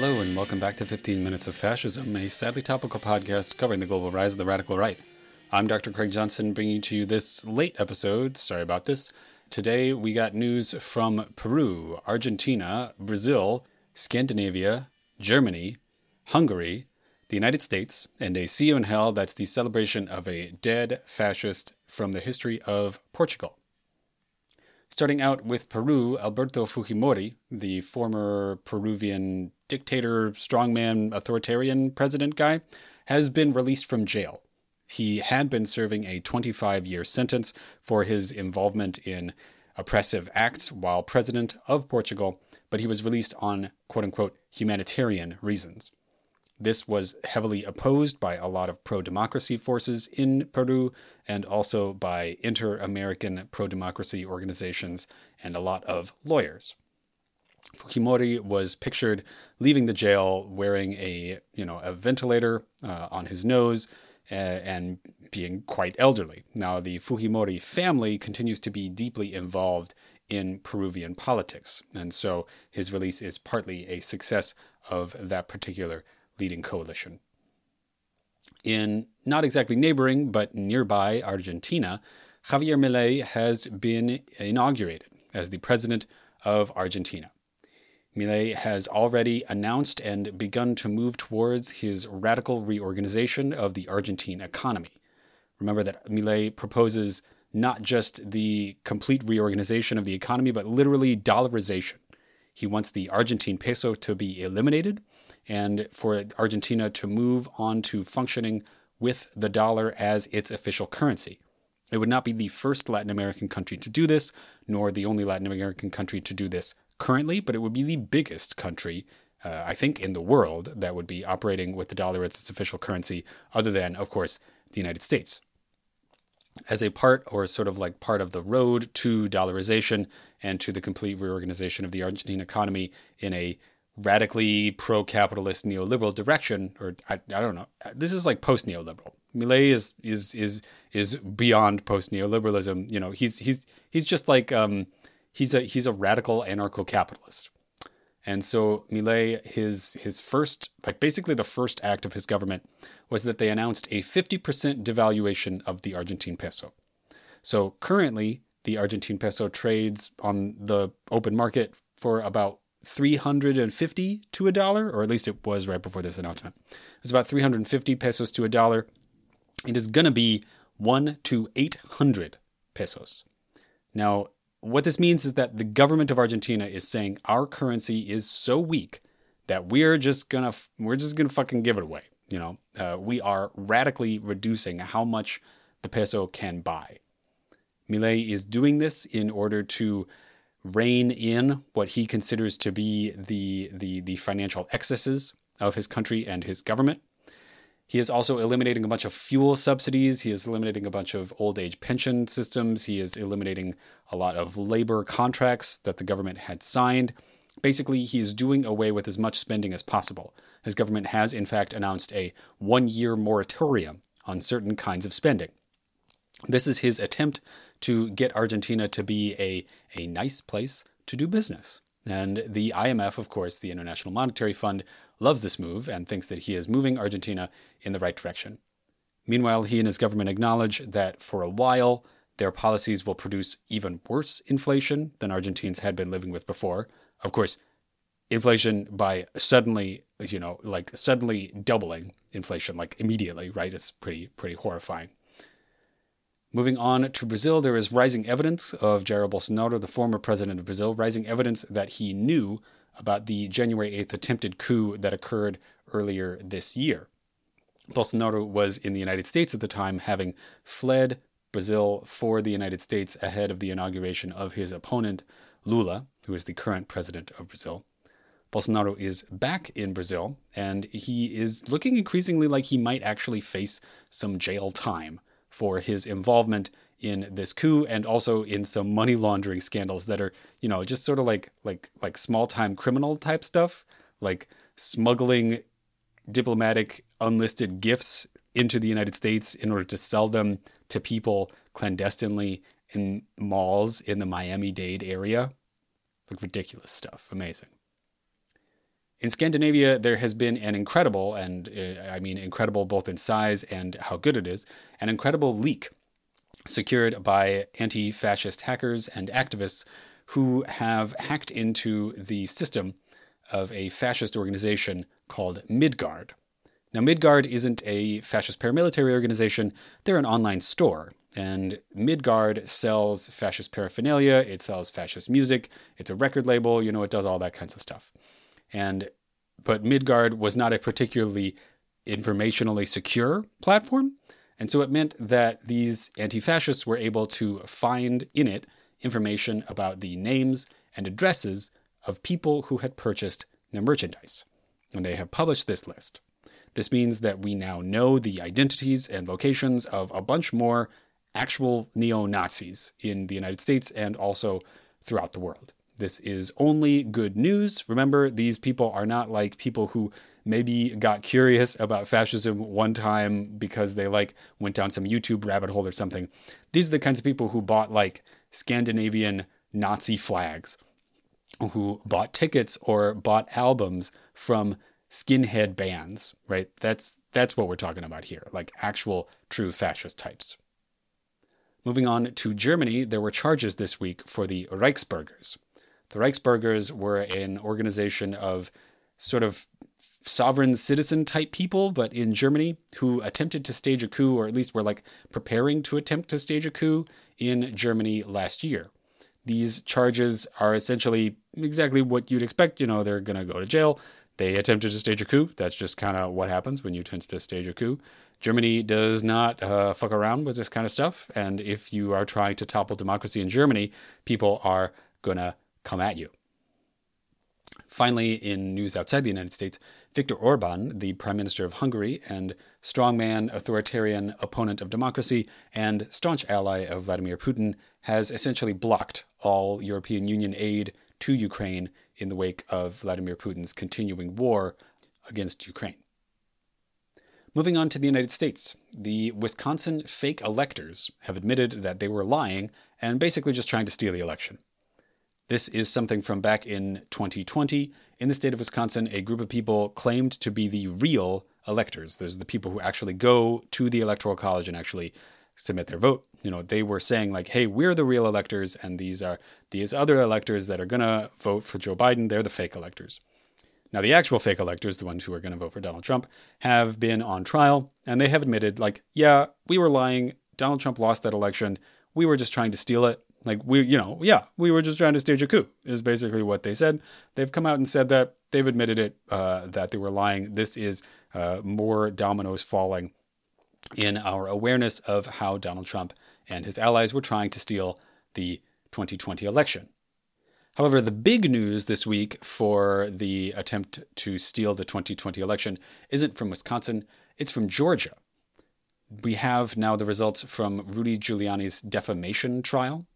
Hello, and welcome back to 15 Minutes of Fascism, a sadly topical podcast covering the global rise of the radical right. I'm Dr. Craig Johnson, bringing to you this late episode. Sorry about this. Today, we got news from Peru, Argentina, Brazil, Scandinavia, Germany, Hungary, the United States, and a See You in Hell that's the celebration of a dead fascist from the history of Portugal. Starting out with Peru, Alberto Fujimori, the former Peruvian dictator, strongman, authoritarian president guy, has been released from jail. He had been serving a 25 year sentence for his involvement in oppressive acts while president of Portugal, but he was released on quote unquote humanitarian reasons. This was heavily opposed by a lot of pro democracy forces in Peru and also by inter American pro democracy organizations and a lot of lawyers. Fujimori was pictured leaving the jail wearing a you know a ventilator uh, on his nose uh, and being quite elderly. Now the Fujimori family continues to be deeply involved in Peruvian politics, and so his release is partly a success of that particular leading coalition. In not exactly neighboring, but nearby Argentina, Javier Milei has been inaugurated as the president of Argentina. Milei has already announced and begun to move towards his radical reorganization of the Argentine economy. Remember that Milei proposes not just the complete reorganization of the economy, but literally dollarization. He wants the Argentine peso to be eliminated and for Argentina to move on to functioning with the dollar as its official currency. It would not be the first Latin American country to do this, nor the only Latin American country to do this currently, but it would be the biggest country, uh, I think, in the world that would be operating with the dollar as its official currency, other than, of course, the United States. As a part, or sort of like part of the road to dollarization and to the complete reorganization of the Argentine economy in a radically pro-capitalist neoliberal direction, or I, I don't know. This is like post-neoliberal. Milei is is is is beyond post-neoliberalism. You know, he's he's he's just like um, he's a he's a radical anarcho-capitalist. And so Milei, his his first, like basically the first act of his government was that they announced a 50% devaluation of the Argentine peso. So currently, the Argentine peso trades on the open market for about 350 to a dollar, or at least it was right before this announcement. It was about 350 pesos to a dollar. It is going to be 1 to 800 pesos. Now, what this means is that the government of Argentina is saying our currency is so weak that we're just gonna we're just gonna fucking give it away. You know, uh, we are radically reducing how much the peso can buy. Milei is doing this in order to rein in what he considers to be the, the, the financial excesses of his country and his government. He is also eliminating a bunch of fuel subsidies. He is eliminating a bunch of old age pension systems. He is eliminating a lot of labor contracts that the government had signed. Basically, he is doing away with as much spending as possible. His government has, in fact, announced a one year moratorium on certain kinds of spending. This is his attempt to get Argentina to be a, a nice place to do business. And the IMF, of course, the International Monetary Fund, loves this move and thinks that he is moving Argentina in the right direction. Meanwhile, he and his government acknowledge that for a while, their policies will produce even worse inflation than Argentines had been living with before. Of course, inflation by suddenly, you know, like suddenly doubling inflation, like immediately, right? It's pretty, pretty horrifying. Moving on to Brazil, there is rising evidence of Jair Bolsonaro, the former president of Brazil, rising evidence that he knew about the January 8th attempted coup that occurred earlier this year. Bolsonaro was in the United States at the time, having fled Brazil for the United States ahead of the inauguration of his opponent, Lula, who is the current president of Brazil. Bolsonaro is back in Brazil, and he is looking increasingly like he might actually face some jail time for his involvement in this coup and also in some money laundering scandals that are, you know, just sort of like like like small time criminal type stuff, like smuggling diplomatic unlisted gifts into the United States in order to sell them to people clandestinely in malls in the Miami Dade area. Like ridiculous stuff. Amazing. In Scandinavia, there has been an incredible, and uh, I mean incredible both in size and how good it is, an incredible leak secured by anti fascist hackers and activists who have hacked into the system of a fascist organization called Midgard. Now, Midgard isn't a fascist paramilitary organization, they're an online store. And Midgard sells fascist paraphernalia, it sells fascist music, it's a record label, you know, it does all that kinds of stuff. And but Midgard was not a particularly informationally secure platform. And so it meant that these anti fascists were able to find in it information about the names and addresses of people who had purchased their merchandise. And they have published this list. This means that we now know the identities and locations of a bunch more actual neo Nazis in the United States and also throughout the world. This is only good news. Remember, these people are not like people who maybe got curious about fascism one time because they like went down some YouTube rabbit hole or something. These are the kinds of people who bought like Scandinavian Nazi flags, who bought tickets or bought albums from skinhead bands, right? That's that's what we're talking about here, like actual true fascist types. Moving on to Germany, there were charges this week for the Reichsbürgers. The Reichsbürgers were an organization of sort of sovereign citizen type people, but in Germany, who attempted to stage a coup, or at least were like preparing to attempt to stage a coup in Germany last year. These charges are essentially exactly what you'd expect. You know, they're going to go to jail. They attempted to stage a coup. That's just kind of what happens when you attempt to stage a coup. Germany does not uh, fuck around with this kind of stuff. And if you are trying to topple democracy in Germany, people are going to come at you. Finally, in news outside the United States, Viktor Orban, the Prime Minister of Hungary and strongman, authoritarian opponent of democracy, and staunch ally of Vladimir Putin, has essentially blocked all European Union aid to Ukraine in the wake of Vladimir Putin's continuing war against Ukraine. Moving on to the United States, the Wisconsin fake electors have admitted that they were lying and basically just trying to steal the election. This is something from back in 2020. In the state of Wisconsin, a group of people claimed to be the real electors. Those are the people who actually go to the Electoral College and actually submit their vote. You know, they were saying like, "Hey, we're the real electors, and these are these other electors that are gonna vote for Joe Biden. They're the fake electors." Now, the actual fake electors, the ones who are going to vote for Donald Trump, have been on trial, and they have admitted, like, "Yeah, we were lying. Donald Trump lost that election. We were just trying to steal it. Like, we, you know, yeah, we were just trying to stage a coup." Is basically what they said. They've come out and said that they've admitted it, uh, that they were lying. This is uh, more dominoes falling in our awareness of how Donald Trump and his allies were trying to steal the 2020 election. However, the big news this week for the attempt to steal the 2020 election isn't from Wisconsin, it's from Georgia. We have now the results from Rudy Giuliani's defamation trial.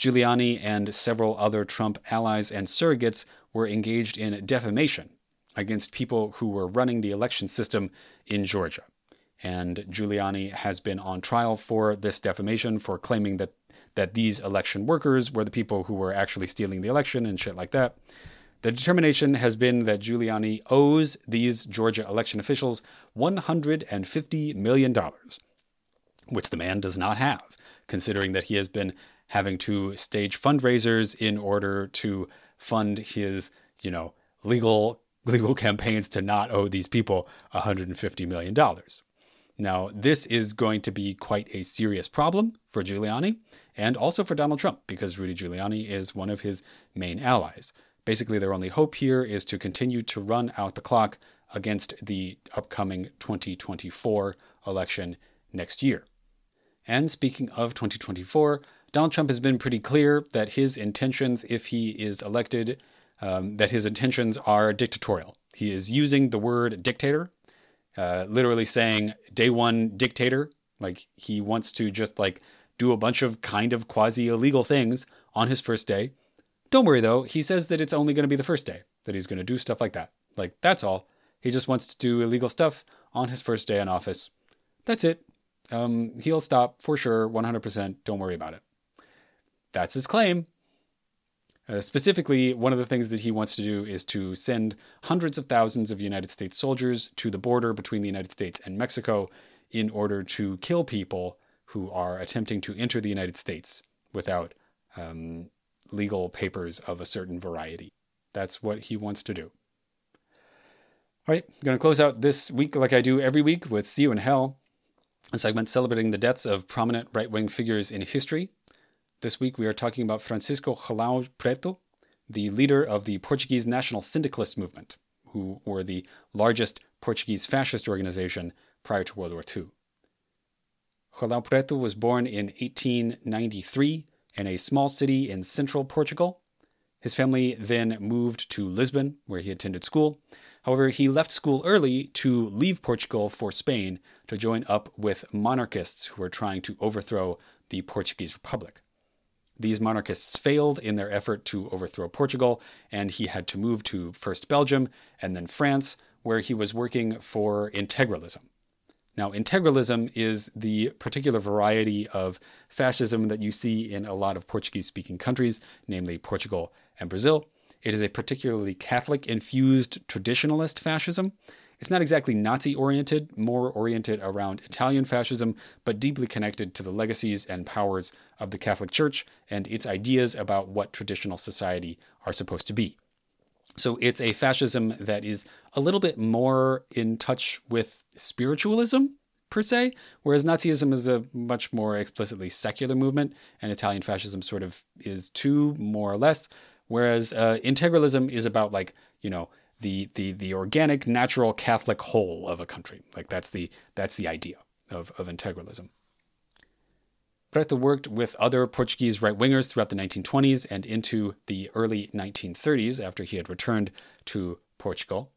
Giuliani and several other Trump allies and surrogates were engaged in defamation against people who were running the election system in Georgia. And Giuliani has been on trial for this defamation for claiming that that these election workers were the people who were actually stealing the election and shit like that. The determination has been that Giuliani owes these Georgia election officials $150 million, which the man does not have, considering that he has been having to stage fundraisers in order to fund his, you know, legal legal campaigns to not owe these people $150 million. Now, this is going to be quite a serious problem for Giuliani and also for Donald Trump because Rudy Giuliani is one of his main allies. Basically, their only hope here is to continue to run out the clock against the upcoming 2024 election next year. And speaking of 2024, Donald Trump has been pretty clear that his intentions, if he is elected, um, that his intentions are dictatorial. He is using the word dictator uh, literally saying day one dictator. Like he wants to just like do a bunch of kind of quasi illegal things on his first day. Don't worry though, he says that it's only going to be the first day that he's going to do stuff like that. Like that's all. He just wants to do illegal stuff on his first day in office. That's it. Um, he'll stop for sure, 100%. Don't worry about it. That's his claim. Uh, specifically, one of the things that he wants to do is to send hundreds of thousands of United States soldiers to the border between the United States and Mexico in order to kill people who are attempting to enter the United States without um, legal papers of a certain variety. That's what he wants to do. All right, I'm going to close out this week like I do every week with See You in Hell, a segment celebrating the deaths of prominent right wing figures in history. This week we are talking about Francisco Rolão Preto, the leader of the Portuguese National Syndicalist movement, who were the largest Portuguese fascist organization prior to World War II. Rolão Preto was born in 1893 in a small city in central Portugal. His family then moved to Lisbon, where he attended school. However, he left school early to leave Portugal for Spain to join up with monarchists who were trying to overthrow the Portuguese Republic. These monarchists failed in their effort to overthrow Portugal, and he had to move to first Belgium and then France, where he was working for integralism. Now, integralism is the particular variety of fascism that you see in a lot of Portuguese speaking countries, namely Portugal and Brazil. It is a particularly Catholic infused traditionalist fascism. It's not exactly Nazi oriented, more oriented around Italian fascism, but deeply connected to the legacies and powers of the Catholic Church and its ideas about what traditional society are supposed to be. So it's a fascism that is a little bit more in touch with spiritualism per se, whereas Nazism is a much more explicitly secular movement, and Italian fascism sort of is too, more or less. Whereas uh, integralism is about like you know the the the organic, natural Catholic whole of a country. Like that's the that's the idea of of integralism. Preto worked with other Portuguese right wingers throughout the 1920s and into the early 1930s after he had returned to Portugal.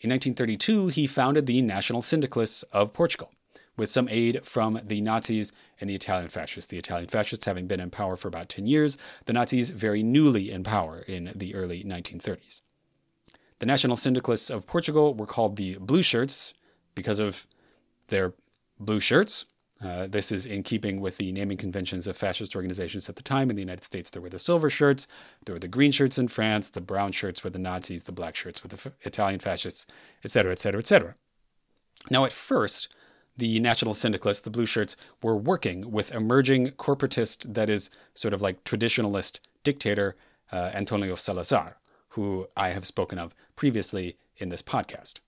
In 1932, he founded the National Syndicalists of Portugal, with some aid from the Nazis and the Italian fascists. The Italian fascists having been in power for about 10 years, the Nazis very newly in power in the early 1930s. The National Syndicalists of Portugal were called the Blue Shirts because of their blue shirts, uh, this is in keeping with the naming conventions of fascist organizations at the time. In the United States, there were the silver shirts, there were the green shirts in France, the brown shirts were the Nazis, the black shirts were the f- Italian fascists, etc., etc., etc. Now, at first, the National Syndicalists, the blue shirts, were working with emerging corporatist, that is, sort of like traditionalist dictator uh, Antonio Salazar, who I have spoken of previously in this podcast.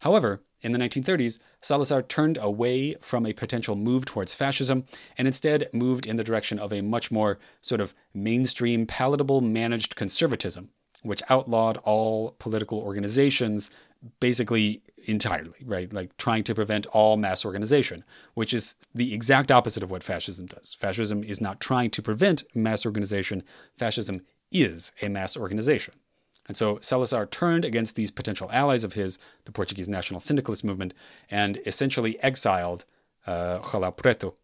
However, in the 1930s, Salazar turned away from a potential move towards fascism and instead moved in the direction of a much more sort of mainstream, palatable, managed conservatism, which outlawed all political organizations basically entirely, right? Like trying to prevent all mass organization, which is the exact opposite of what fascism does. Fascism is not trying to prevent mass organization, fascism is a mass organization. And so Salazar turned against these potential allies of his, the Portuguese national syndicalist movement, and essentially exiled uh, Preto,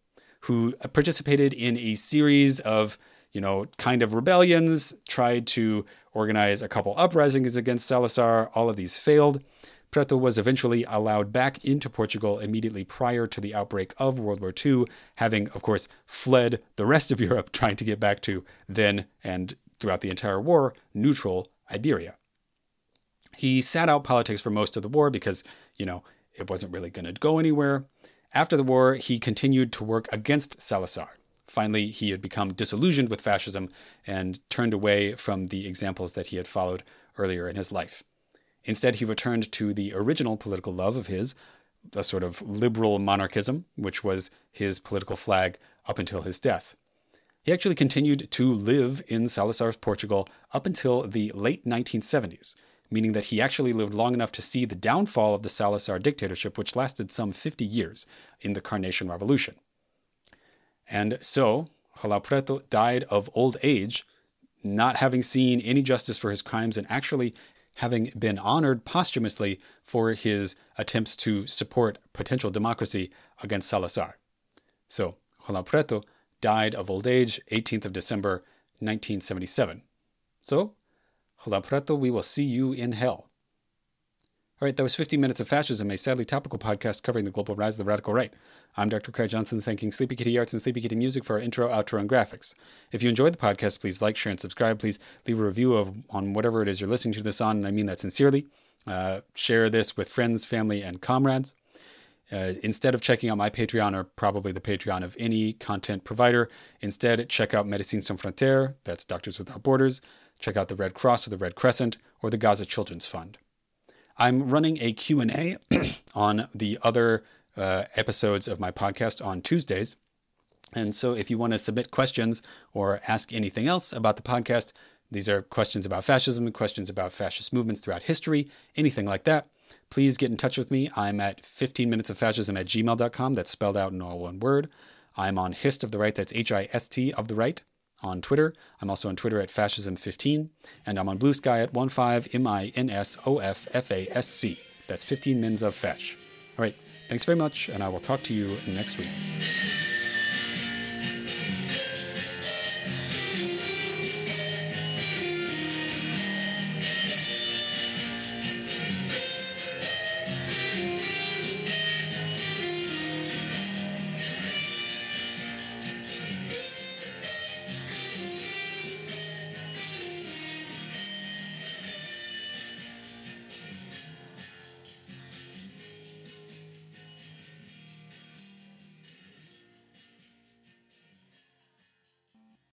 who participated in a series of, you know, kind of rebellions, tried to organize a couple uprisings against Salazar. All of these failed. Preto was eventually allowed back into Portugal immediately prior to the outbreak of World War II, having, of course, fled the rest of Europe, trying to get back to then and throughout the entire war neutral Iberia. He sat out politics for most of the war because, you know, it wasn't really going to go anywhere. After the war, he continued to work against Salazar. Finally, he had become disillusioned with fascism and turned away from the examples that he had followed earlier in his life. Instead, he returned to the original political love of his, a sort of liberal monarchism, which was his political flag up until his death. He actually continued to live in Salazar's Portugal up until the late 1970s, meaning that he actually lived long enough to see the downfall of the Salazar dictatorship, which lasted some 50 years in the Carnation Revolution. And so, Rolão Preto died of old age, not having seen any justice for his crimes and actually having been honored posthumously for his attempts to support potential democracy against Salazar. So, Rolão Preto died of old age, 18th of December, 1977. So, Rolão Preto, we will see you in hell. All right, that was 15 Minutes of Fascism, a sadly topical podcast covering the global rise of the radical right. I'm Dr. Craig Johnson, thanking Sleepy Kitty Arts and Sleepy Kitty Music for our intro, outro, and graphics. If you enjoyed the podcast, please like, share, and subscribe. Please leave a review of on whatever it is you're listening to this on, and I mean that sincerely. Uh, share this with friends, family, and comrades. Uh, instead of checking out my Patreon or probably the Patreon of any content provider, instead check out Médecins Sans Frontières, that's Doctors Without Borders. Check out the Red Cross or the Red Crescent or the Gaza Children's Fund. I'm running a Q&A on the other uh, episodes of my podcast on Tuesdays. And so if you want to submit questions or ask anything else about the podcast, these are questions about fascism, and questions about fascist movements throughout history, anything like that. Please get in touch with me. I'm at 15 minutes of fascism at gmail.com. That's spelled out in all one word. I'm on Hist of the Right. That's H I S T of the Right on Twitter. I'm also on Twitter at fascism15, and I'm on Blue Sky at 15MINSOFFASC. That's 15 mins of fash. All right, thanks very much, and I will talk to you next week.